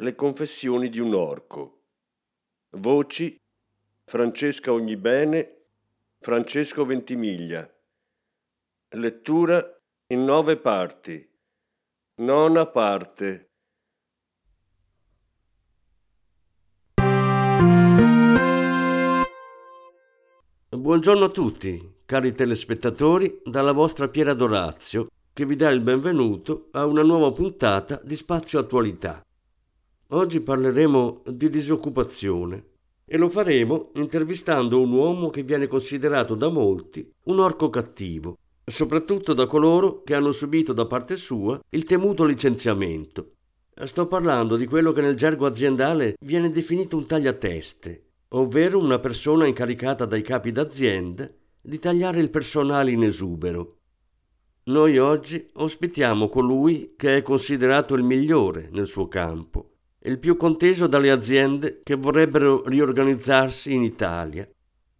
le confessioni di un orco. Voci Francesca Ognibene, Francesco Ventimiglia. Lettura in nove parti. Nona parte. Buongiorno a tutti, cari telespettatori, dalla vostra Piera Dorazio, che vi dà il benvenuto a una nuova puntata di Spazio Attualità. Oggi parleremo di disoccupazione e lo faremo intervistando un uomo che viene considerato da molti un orco cattivo, soprattutto da coloro che hanno subito da parte sua il temuto licenziamento. Sto parlando di quello che nel gergo aziendale viene definito un tagliateste, ovvero una persona incaricata dai capi d'azienda di tagliare il personale in esubero. Noi oggi ospitiamo colui che è considerato il migliore nel suo campo il più conteso dalle aziende che vorrebbero riorganizzarsi in Italia.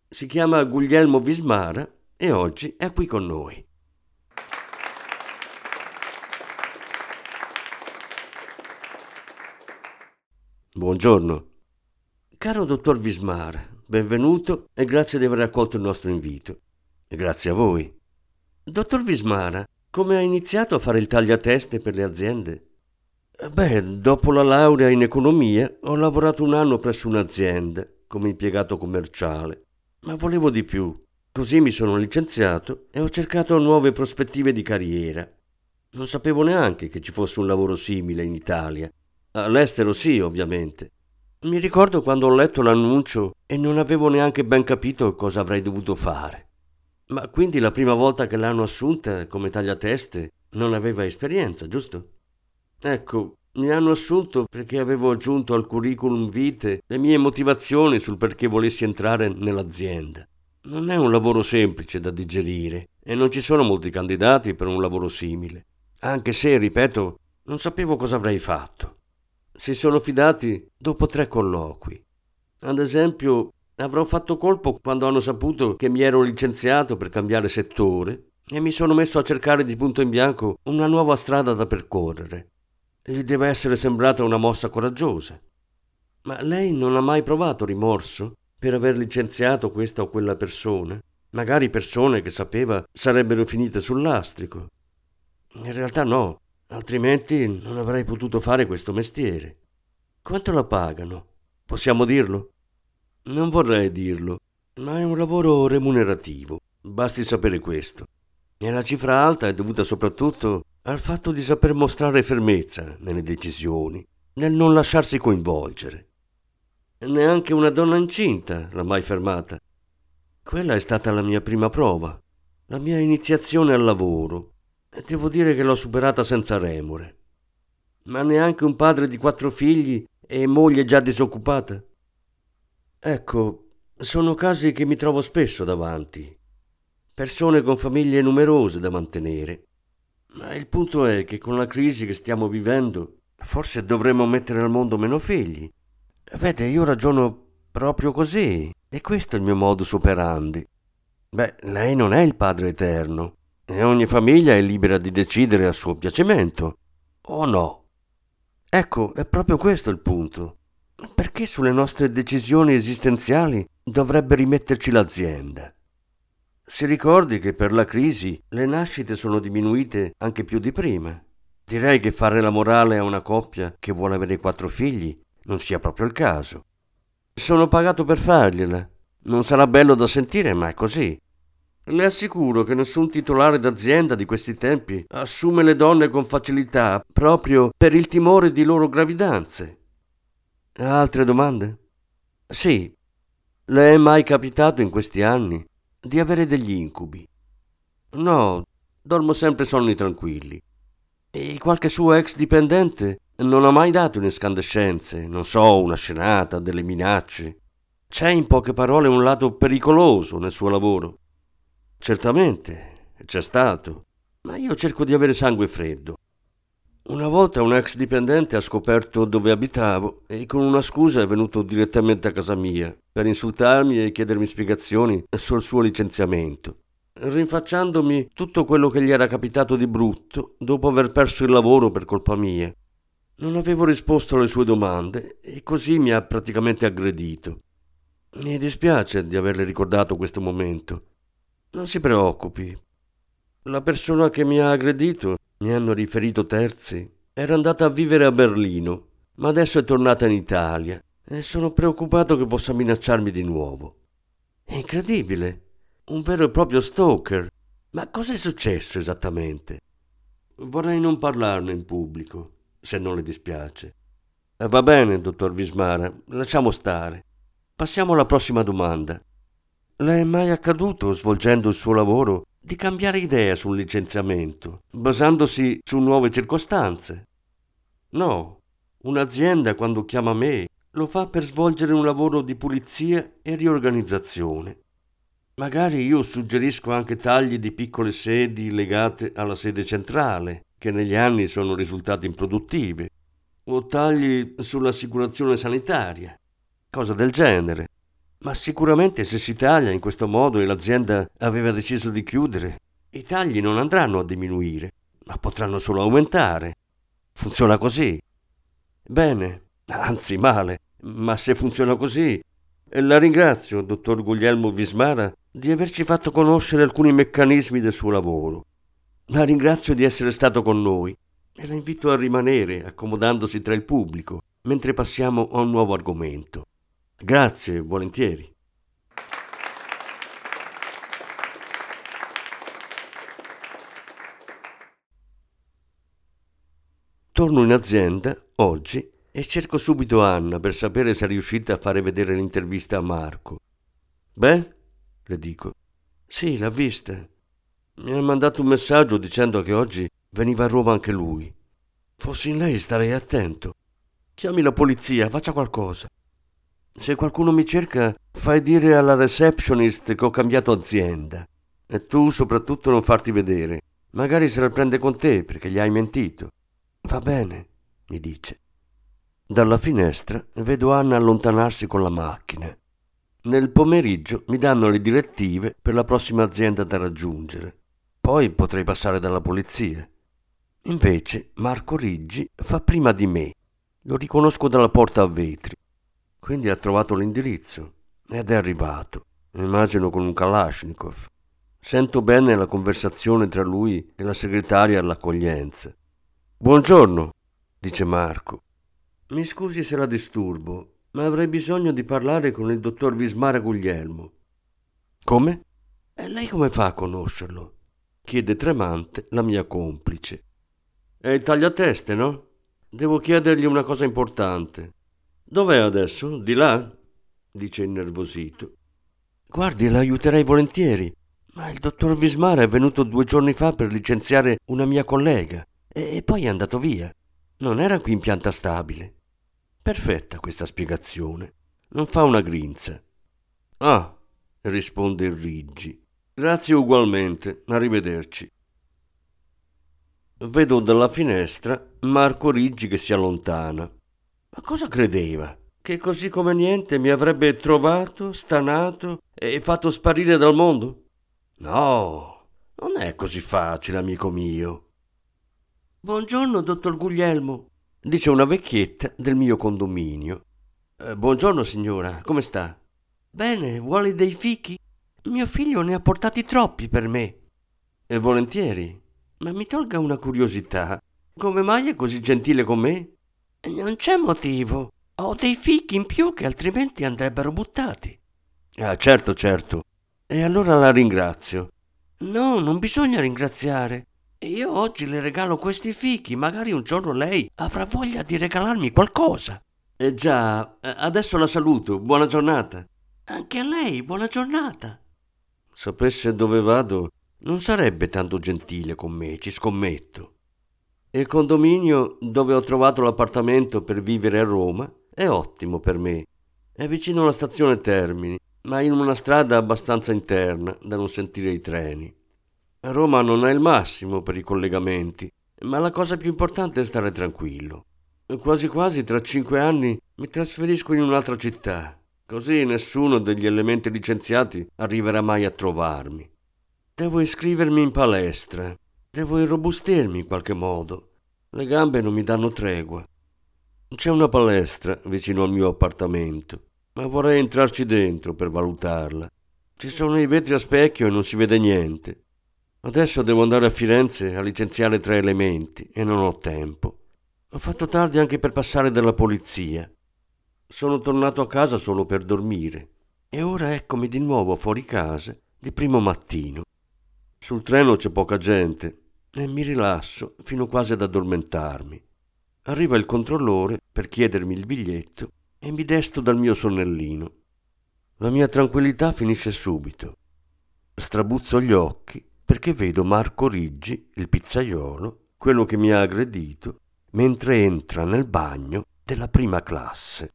Si chiama Guglielmo Vismara e oggi è qui con noi. Buongiorno. Caro dottor Vismara, benvenuto e grazie di aver accolto il nostro invito. E grazie a voi. Dottor Vismara, come ha iniziato a fare il tagliateste per le aziende? Beh, dopo la laurea in economia ho lavorato un anno presso un'azienda come impiegato commerciale, ma volevo di più. Così mi sono licenziato e ho cercato nuove prospettive di carriera. Non sapevo neanche che ci fosse un lavoro simile in Italia. All'estero sì, ovviamente. Mi ricordo quando ho letto l'annuncio e non avevo neanche ben capito cosa avrei dovuto fare. Ma quindi la prima volta che l'hanno assunta come tagliateste non aveva esperienza, giusto? Ecco, mi hanno assunto perché avevo aggiunto al curriculum vitae le mie motivazioni sul perché volessi entrare nell'azienda. Non è un lavoro semplice da digerire e non ci sono molti candidati per un lavoro simile, anche se, ripeto, non sapevo cosa avrei fatto. Si sono fidati dopo tre colloqui. Ad esempio, avrò fatto colpo quando hanno saputo che mi ero licenziato per cambiare settore e mi sono messo a cercare di punto in bianco una nuova strada da percorrere. Gli deve essere sembrata una mossa coraggiosa. Ma lei non ha mai provato rimorso per aver licenziato questa o quella persona? Magari persone che sapeva sarebbero finite sul lastrico. In realtà no, altrimenti non avrei potuto fare questo mestiere. Quanto la pagano? Possiamo dirlo? Non vorrei dirlo, ma è un lavoro remunerativo. Basti sapere questo. E la cifra alta è dovuta soprattutto al fatto di saper mostrare fermezza nelle decisioni, nel non lasciarsi coinvolgere. Neanche una donna incinta l'ha mai fermata. Quella è stata la mia prima prova, la mia iniziazione al lavoro, e devo dire che l'ho superata senza remore. Ma neanche un padre di quattro figli e moglie già disoccupata? Ecco, sono casi che mi trovo spesso davanti. Persone con famiglie numerose da mantenere ma il punto è che con la crisi che stiamo vivendo, forse dovremmo mettere al mondo meno figli. Vede, io ragiono proprio così, e questo è il mio modus operandi. Beh, lei non è il Padre Eterno, e ogni famiglia è libera di decidere a suo piacimento, o no? Ecco, è proprio questo il punto. Perché sulle nostre decisioni esistenziali dovrebbe rimetterci l'azienda? Si ricordi che per la crisi le nascite sono diminuite anche più di prima. Direi che fare la morale a una coppia che vuole avere quattro figli non sia proprio il caso. Sono pagato per fargliela. Non sarà bello da sentire, ma è così. Le assicuro che nessun titolare d'azienda di questi tempi assume le donne con facilità proprio per il timore di loro gravidanze. Altre domande? Sì. Le è mai capitato in questi anni di avere degli incubi. No, dormo sempre sonni tranquilli. E qualche suo ex dipendente non ha mai dato in escandescenze, non so, una scenata, delle minacce. C'è in poche parole un lato pericoloso nel suo lavoro. Certamente, c'è stato, ma io cerco di avere sangue freddo. Una volta un ex dipendente ha scoperto dove abitavo e con una scusa è venuto direttamente a casa mia per insultarmi e chiedermi spiegazioni sul suo licenziamento, rinfacciandomi tutto quello che gli era capitato di brutto dopo aver perso il lavoro per colpa mia. Non avevo risposto alle sue domande e così mi ha praticamente aggredito. Mi dispiace di averle ricordato questo momento. Non si preoccupi. La persona che mi ha aggredito mi hanno riferito terzi, era andata a vivere a Berlino, ma adesso è tornata in Italia e sono preoccupato che possa minacciarmi di nuovo. È incredibile, un vero e proprio stalker. Ma cos'è successo esattamente? Vorrei non parlarne in pubblico, se non le dispiace. Eh, va bene, dottor Vismara, lasciamo stare. Passiamo alla prossima domanda. Le è mai accaduto, svolgendo il suo lavoro, di cambiare idea sul licenziamento, basandosi su nuove circostanze. No, un'azienda quando chiama me lo fa per svolgere un lavoro di pulizia e riorganizzazione. Magari io suggerisco anche tagli di piccole sedi legate alla sede centrale, che negli anni sono risultate improduttive, o tagli sull'assicurazione sanitaria, cosa del genere. Ma sicuramente se si taglia in questo modo e l'azienda aveva deciso di chiudere, i tagli non andranno a diminuire, ma potranno solo aumentare. Funziona così. Bene, anzi male, ma se funziona così, la ringrazio, dottor Guglielmo Vismara, di averci fatto conoscere alcuni meccanismi del suo lavoro. La ringrazio di essere stato con noi e la invito a rimanere accomodandosi tra il pubblico mentre passiamo a un nuovo argomento. Grazie, volentieri. Torno in azienda oggi e cerco subito Anna per sapere se è riuscita a fare vedere l'intervista a Marco. Beh, le dico. Sì, l'ha vista. Mi ha mandato un messaggio dicendo che oggi veniva a Roma anche lui. Fossi in lei starei attento. Chiami la polizia, faccia qualcosa. Se qualcuno mi cerca, fai dire alla receptionist che ho cambiato azienda. E tu soprattutto non farti vedere. Magari se la prende con te perché gli hai mentito. Va bene, mi dice. Dalla finestra vedo Anna allontanarsi con la macchina. Nel pomeriggio mi danno le direttive per la prossima azienda da raggiungere. Poi potrei passare dalla polizia. Invece Marco Riggi fa prima di me. Lo riconosco dalla porta a vetri. Quindi ha trovato l'indirizzo ed è arrivato, immagino con un Kalashnikov. Sento bene la conversazione tra lui e la segretaria all'accoglienza. Buongiorno, dice Marco. Mi scusi se la disturbo, ma avrei bisogno di parlare con il dottor Vismara Guglielmo. Come? E lei come fa a conoscerlo? chiede tremante la mia complice. È il tagliateste, no? Devo chiedergli una cosa importante. Dov'è adesso? Di là? dice innervosito. Guardi, l'aiuterei volentieri, ma il dottor Vismara è venuto due giorni fa per licenziare una mia collega e, poi è andato via. Non era qui in pianta stabile. Perfetta questa spiegazione. Non fa una grinza. Ah, risponde il Riggi. Grazie ugualmente. Arrivederci. Vedo dalla finestra Marco Riggi che si allontana. Ma cosa credeva? Che così come niente mi avrebbe trovato, stanato e fatto sparire dal mondo? No, non è così facile, amico mio. Buongiorno, dottor Guglielmo, dice una vecchietta del mio condominio. Eh, buongiorno, signora, come sta? Bene, vuole dei fichi? Mio figlio ne ha portati troppi per me. E volentieri. Ma mi tolga una curiosità. Come mai è così gentile con me? Non c'è motivo. Ho dei fichi in più che altrimenti andrebbero buttati. Ah, certo, certo. E allora la ringrazio. No, non bisogna ringraziare. Io oggi le regalo questi fichi, magari un giorno lei avrà voglia di regalarmi qualcosa. Eh già, adesso la saluto. Buona giornata. Anche a lei, buona giornata. Sapesse dove vado, non sarebbe tanto gentile con me, ci scommetto. Il condominio dove ho trovato l'appartamento per vivere a Roma è ottimo per me. È vicino alla stazione Termini, ma in una strada abbastanza interna da non sentire i treni. Roma non è il massimo per i collegamenti, ma la cosa più importante è stare tranquillo. Quasi quasi tra cinque anni mi trasferisco in un'altra città, così nessuno degli elementi licenziati arriverà mai a trovarmi. Devo iscrivermi in palestra, devo irrobustirmi in qualche modo. Le gambe non mi danno tregua. C'è una palestra vicino al mio appartamento, ma vorrei entrarci dentro per valutarla. Ci sono i vetri a specchio e non si vede niente. Adesso devo andare a Firenze a licenziare tre elementi e non ho tempo. Ho fatto tardi anche per passare dalla polizia. Sono tornato a casa solo per dormire e ora eccomi di nuovo fuori casa di primo mattino. Sul treno c'è poca gente e mi rilasso fino quasi ad addormentarmi. Arriva il controllore per chiedermi il biglietto e mi desto dal mio sonnellino. La mia tranquillità finisce subito. Strabuzzo gli occhi perché vedo Marco Riggi, il pizzaiolo, quello che mi ha aggredito, mentre entra nel bagno della prima classe.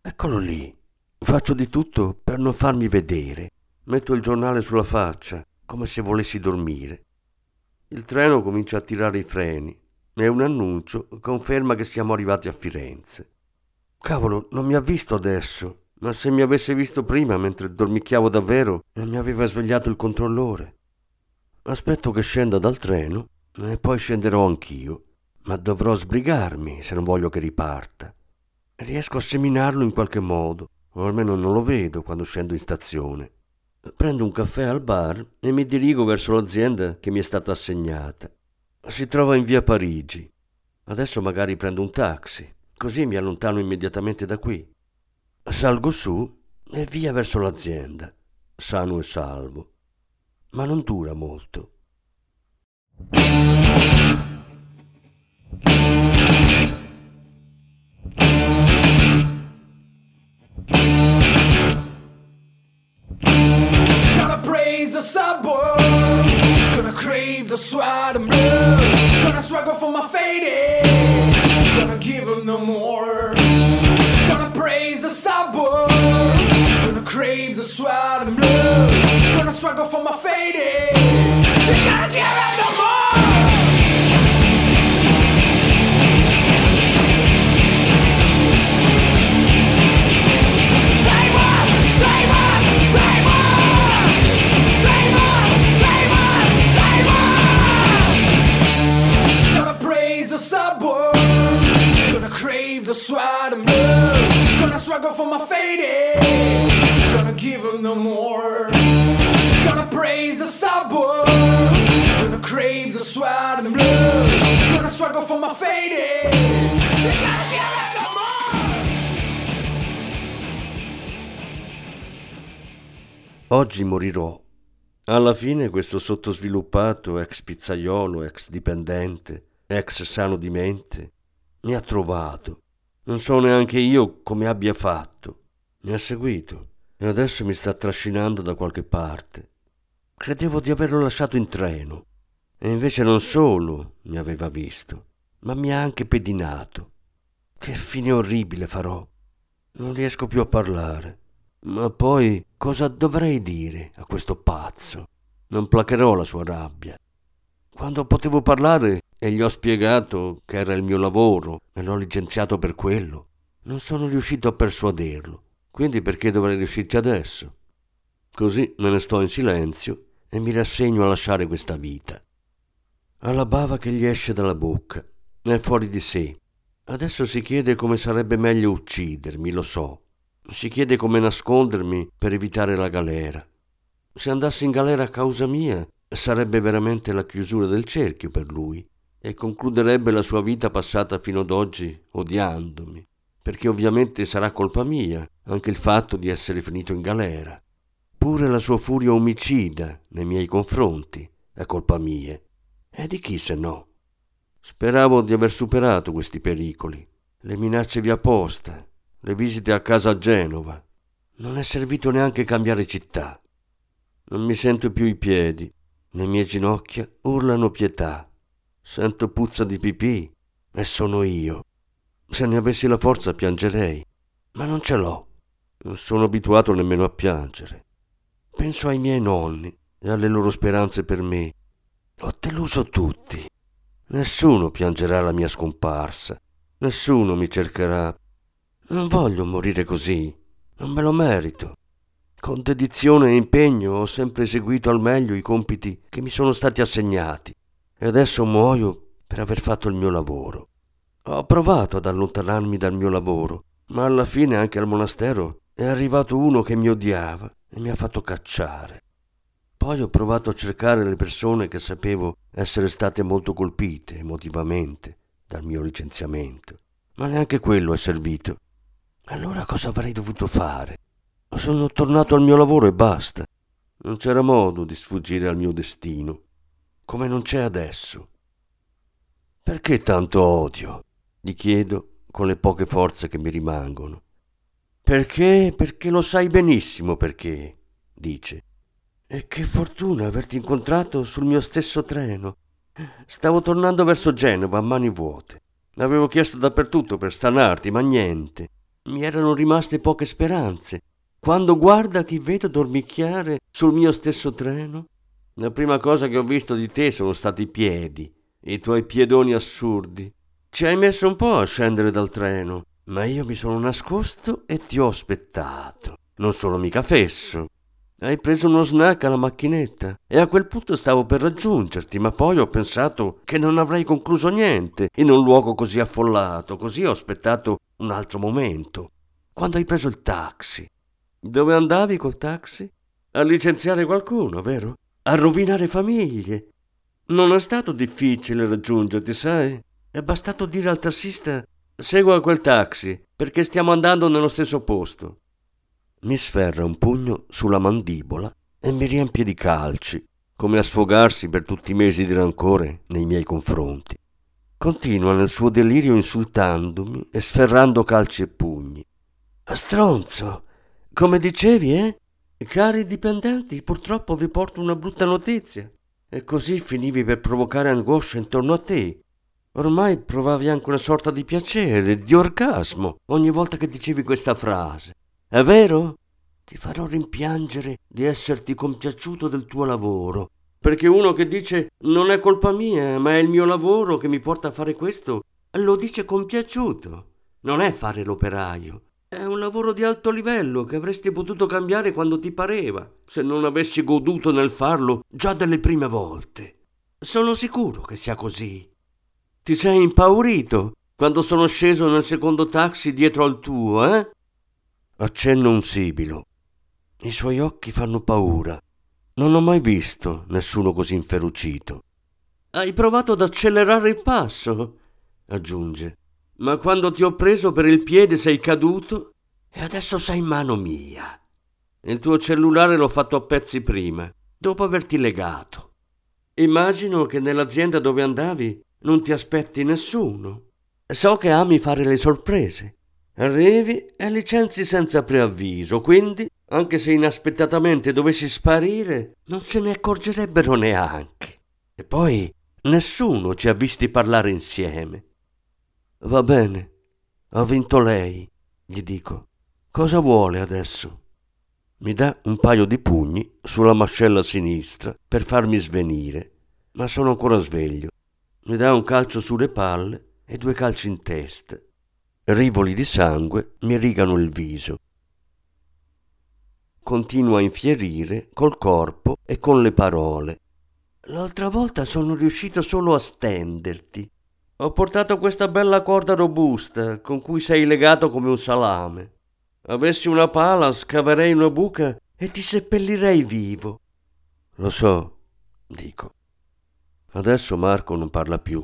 Eccolo lì. Faccio di tutto per non farmi vedere. Metto il giornale sulla faccia, come se volessi dormire. Il treno comincia a tirare i freni e un annuncio conferma che siamo arrivati a Firenze. Cavolo, non mi ha visto adesso, ma se mi avesse visto prima mentre dormicchiavo davvero, mi aveva svegliato il controllore. Aspetto che scenda dal treno e poi scenderò anch'io, ma dovrò sbrigarmi se non voglio che riparta. Riesco a seminarlo in qualche modo, o almeno non lo vedo quando scendo in stazione. Prendo un caffè al bar e mi dirigo verso l'azienda che mi è stata assegnata. Si trova in via Parigi. Adesso magari prendo un taxi, così mi allontano immediatamente da qui. Salgo su e via verso l'azienda, sano e salvo. Ma non dura molto. The suburbs. Gonna crave the sweat and blood. Gonna struggle for my fading. Gonna give them no more. Gonna praise the stubborn. Gonna crave the sweat and blood. Gonna struggle for my fading. The sweat and blood. Gonna struggle for my fading. Gonna give them no more. Gonna praise the stubborn. Gonna crave the sweat and blood. Gonna struggle for my fading. Gonna give them no. Oggi morirò. Alla fine questo sottosviluppato ex pizzaiolo, ex dipendente, ex sano di mente, mi ha trovato non so neanche io come abbia fatto. Mi ha seguito e adesso mi sta trascinando da qualche parte. Credevo di averlo lasciato in treno e invece non solo mi aveva visto, ma mi ha anche pedinato. Che fine orribile farò. Non riesco più a parlare. Ma poi cosa dovrei dire a questo pazzo? Non placherò la sua rabbia. Quando potevo parlare e gli ho spiegato che era il mio lavoro e l'ho licenziato per quello. Non sono riuscito a persuaderlo, quindi perché dovrei riuscirci adesso? Così me ne sto in silenzio e mi rassegno a lasciare questa vita. Ha la bava che gli esce dalla bocca, è fuori di sé. Adesso si chiede come sarebbe meglio uccidermi, lo so. Si chiede come nascondermi per evitare la galera. Se andassi in galera a causa mia, sarebbe veramente la chiusura del cerchio per lui e concluderebbe la sua vita passata fino ad oggi odiandomi, perché ovviamente sarà colpa mia anche il fatto di essere finito in galera. Pure la sua furia omicida nei miei confronti è colpa mia. E di chi se no? Speravo di aver superato questi pericoli, le minacce via posta, le visite a casa a Genova. Non è servito neanche cambiare città. Non mi sento più i piedi, le mie ginocchia urlano pietà Sento puzza di pipì e sono io. Se ne avessi la forza piangerei, ma non ce l'ho. Non sono abituato nemmeno a piangere. Penso ai miei nonni e alle loro speranze per me. Ho deluso tutti. Nessuno piangerà la mia scomparsa. Nessuno mi cercherà. Non voglio morire così. Non me lo merito. Con dedizione e impegno ho sempre eseguito al meglio i compiti che mi sono stati assegnati e adesso muoio per aver fatto il mio lavoro. Ho provato ad allontanarmi dal mio lavoro, ma alla fine anche al monastero è arrivato uno che mi odiava e mi ha fatto cacciare. Poi ho provato a cercare le persone che sapevo essere state molto colpite emotivamente dal mio licenziamento, ma neanche quello è servito. Allora cosa avrei dovuto fare? Sono tornato al mio lavoro e basta. Non c'era modo di sfuggire al mio destino, come non c'è adesso. Perché tanto odio? gli chiedo con le poche forze che mi rimangono. Perché? Perché lo sai benissimo perché, dice. E che fortuna averti incontrato sul mio stesso treno. Stavo tornando verso Genova a mani vuote. Avevo chiesto dappertutto per stanarti, ma niente. Mi erano rimaste poche speranze quando guarda chi vedo dormicchiare sul mio stesso treno, la prima cosa che ho visto di te sono stati i piedi, i tuoi piedoni assurdi. Ci hai messo un po' a scendere dal treno, ma io mi sono nascosto e ti ho aspettato. Non sono mica fesso. Hai preso uno snack alla macchinetta e a quel punto stavo per raggiungerti, ma poi ho pensato che non avrei concluso niente in un luogo così affollato, così ho aspettato un altro momento. Quando hai preso il taxi, dove andavi col taxi? A licenziare qualcuno, vero? A rovinare famiglie. Non è stato difficile raggiungerti, sai? È bastato dire al tassista segua quel taxi, perché stiamo andando nello stesso posto. Mi sferra un pugno sulla mandibola e mi riempie di calci, come a sfogarsi per tutti i mesi di rancore nei miei confronti. Continua nel suo delirio insultandomi e sferrando calci e pugni. Stronzo! Come dicevi, eh? Cari dipendenti, purtroppo vi porto una brutta notizia. E così finivi per provocare angoscia intorno a te. Ormai provavi anche una sorta di piacere, di orgasmo, ogni volta che dicevi questa frase. È vero? Ti farò rimpiangere di esserti compiaciuto del tuo lavoro. Perché uno che dice non è colpa mia, ma è il mio lavoro che mi porta a fare questo, lo dice compiaciuto. Non è fare l'operaio, è un lavoro di alto livello che avresti potuto cambiare quando ti pareva, se non avessi goduto nel farlo già dalle prime volte. Sono sicuro che sia così. Ti sei impaurito quando sono sceso nel secondo taxi dietro al tuo, eh? Accenno un sibilo. I suoi occhi fanno paura. Non ho mai visto nessuno così inferocito. Hai provato ad accelerare il passo, aggiunge ma quando ti ho preso per il piede sei caduto e adesso sei in mano mia. Il tuo cellulare l'ho fatto a pezzi prima, dopo averti legato. Immagino che nell'azienda dove andavi non ti aspetti nessuno. So che ami fare le sorprese. Arrivi e licenzi senza preavviso, quindi, anche se inaspettatamente dovessi sparire, non se ne accorgerebbero neanche. E poi nessuno ci ha visti parlare insieme. Va bene, ha vinto lei, gli dico. Cosa vuole adesso? Mi dà un paio di pugni sulla mascella sinistra per farmi svenire, ma sono ancora sveglio. Mi dà un calcio sulle palle e due calci in testa. Rivoli di sangue mi rigano il viso. Continua a infierire col corpo e con le parole. L'altra volta sono riuscito solo a stenderti. Ho portato questa bella corda robusta con cui sei legato come un salame. Avessi una pala, scaverei una buca e ti seppellirei vivo. Lo so, dico. Adesso Marco non parla più.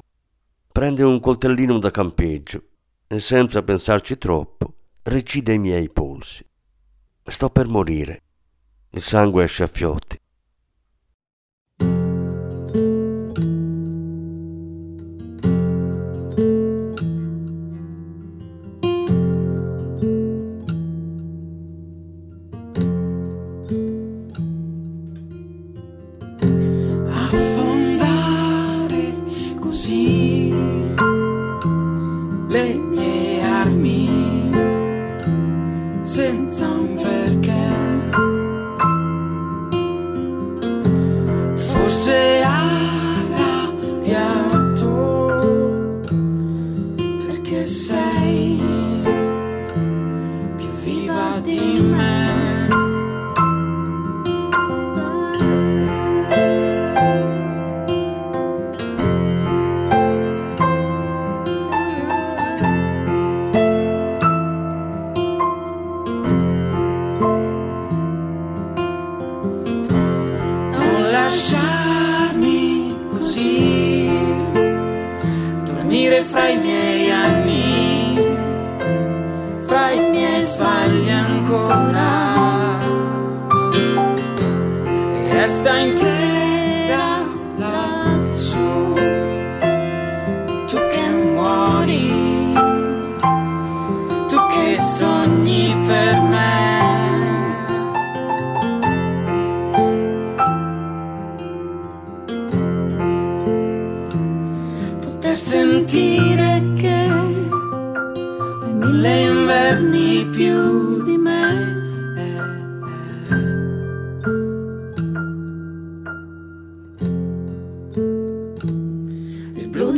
Prende un coltellino da campeggio e senza pensarci troppo recide i miei polsi. Sto per morire. Il sangue esce a fiotti.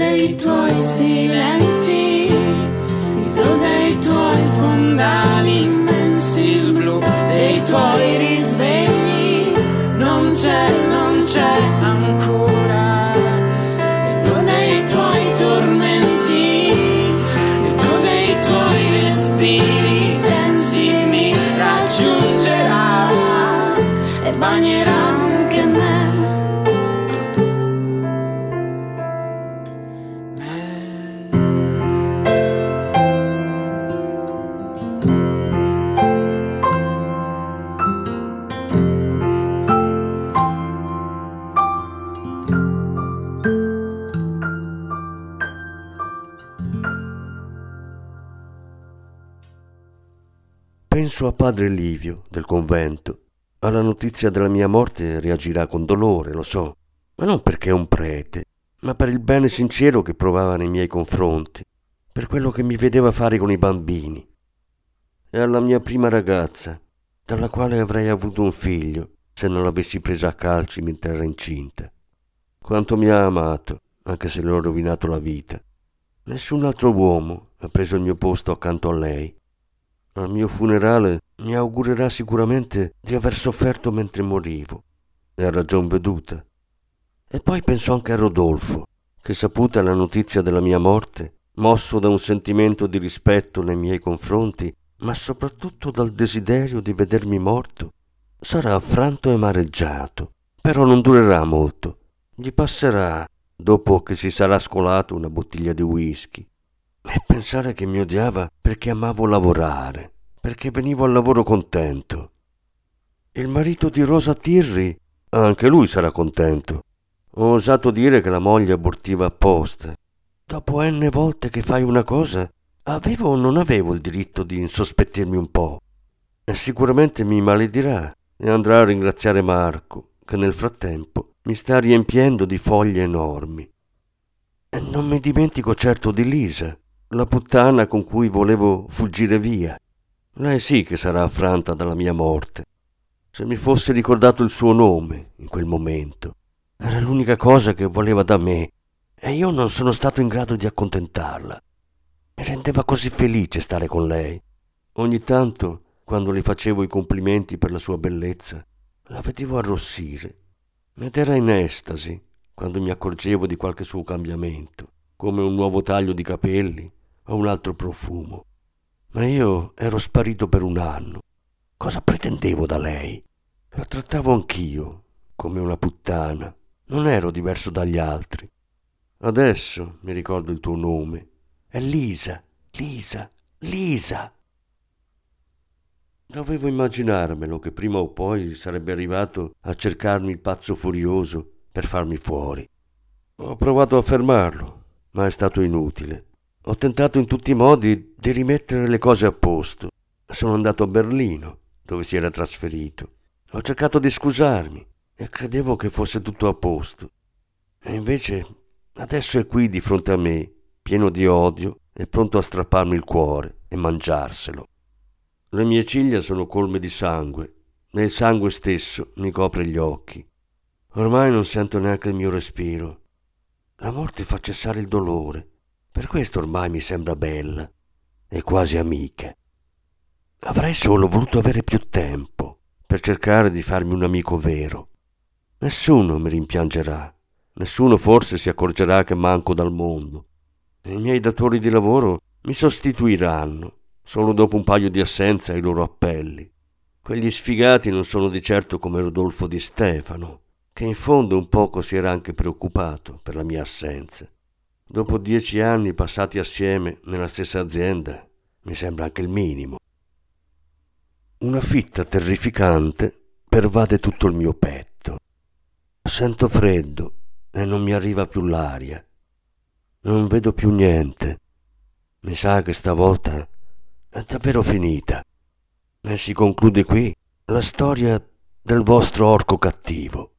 Dei tuoi silenzi, padre Livio del convento. Alla notizia della mia morte reagirà con dolore, lo so, ma non perché è un prete, ma per il bene sincero che provava nei miei confronti, per quello che mi vedeva fare con i bambini. E alla mia prima ragazza, dalla quale avrei avuto un figlio se non l'avessi presa a calci mentre era incinta. Quanto mi ha amato, anche se le ho rovinato la vita. Nessun altro uomo ha preso il mio posto accanto a lei. Al mio funerale mi augurerà sicuramente di aver sofferto mentre morivo. E ha ragion veduta. E poi penso anche a Rodolfo, che saputa la notizia della mia morte, mosso da un sentimento di rispetto nei miei confronti, ma soprattutto dal desiderio di vedermi morto, sarà affranto e mareggiato. Però non durerà molto. Gli passerà dopo che si sarà scolato una bottiglia di whisky. E pensare che mi odiava perché amavo lavorare, perché venivo al lavoro contento. Il marito di Rosa Tirri, anche lui sarà contento. Ho osato dire che la moglie abortiva apposta. Dopo n volte che fai una cosa, avevo o non avevo il diritto di insospettirmi un po'. E sicuramente mi maledirà e andrà a ringraziare Marco, che nel frattempo mi sta riempiendo di foglie enormi. E non mi dimentico certo di Lisa, la puttana con cui volevo fuggire via. Lei sì che sarà affranta dalla mia morte. Se mi fosse ricordato il suo nome in quel momento, era l'unica cosa che voleva da me e io non sono stato in grado di accontentarla. Mi rendeva così felice stare con lei. Ogni tanto, quando le facevo i complimenti per la sua bellezza, la vedevo arrossire ed era in estasi quando mi accorgevo di qualche suo cambiamento, come un nuovo taglio di capelli o un altro profumo. Ma io ero sparito per un anno. Cosa pretendevo da lei? La trattavo anch'io come una puttana. Non ero diverso dagli altri. Adesso mi ricordo il tuo nome. È Lisa, Lisa, Lisa. Dovevo immaginarmelo che prima o poi sarebbe arrivato a cercarmi il pazzo furioso per farmi fuori. Ho provato a fermarlo, ma è stato inutile. Ho tentato in tutti i modi di rimettere le cose a posto. Sono andato a Berlino, dove si era trasferito. Ho cercato di scusarmi e credevo che fosse tutto a posto. E invece adesso è qui di fronte a me, pieno di odio e pronto a strapparmi il cuore e mangiarselo. Le mie ciglia sono colme di sangue e il sangue stesso mi copre gli occhi. Ormai non sento neanche il mio respiro. La morte fa cessare il dolore. Per questo ormai mi sembra bella e quasi amica. Avrei solo voluto avere più tempo per cercare di farmi un amico vero. Nessuno mi rimpiangerà, nessuno forse si accorgerà che manco dal mondo. E I miei datori di lavoro mi sostituiranno solo dopo un paio di assenze ai loro appelli. Quegli sfigati non sono di certo come Rodolfo di Stefano, che in fondo un poco si era anche preoccupato per la mia assenza. Dopo dieci anni passati assieme nella stessa azienda, mi sembra anche il minimo. Una fitta terrificante pervade tutto il mio petto. Sento freddo e non mi arriva più l'aria. Non vedo più niente. Mi sa che stavolta è davvero finita. E si conclude qui la storia del vostro orco cattivo.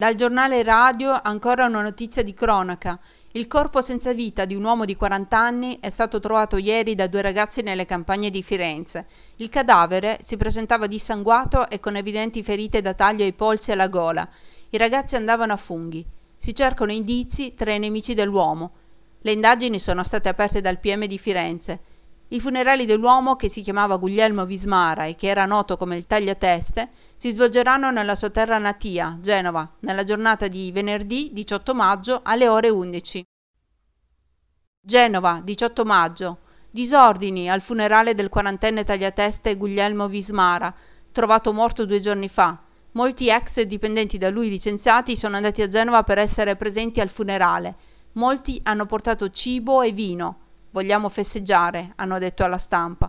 Dal giornale radio ancora una notizia di cronaca. Il corpo senza vita di un uomo di 40 anni è stato trovato ieri da due ragazzi nelle campagne di Firenze. Il cadavere si presentava dissanguato e con evidenti ferite da taglio ai polsi e alla gola. I ragazzi andavano a funghi. Si cercano indizi tra i nemici dell'uomo. Le indagini sono state aperte dal PM di Firenze. I funerali dell'uomo, che si chiamava Guglielmo Vismara e che era noto come il tagliateste, si svolgeranno nella sua terra natia, Genova, nella giornata di venerdì 18 maggio alle ore 11. Genova, 18 maggio. Disordini al funerale del quarantenne tagliateste Guglielmo Vismara, trovato morto due giorni fa. Molti ex dipendenti da lui licenziati sono andati a Genova per essere presenti al funerale. Molti hanno portato cibo e vino. Vogliamo festeggiare, hanno detto alla stampa.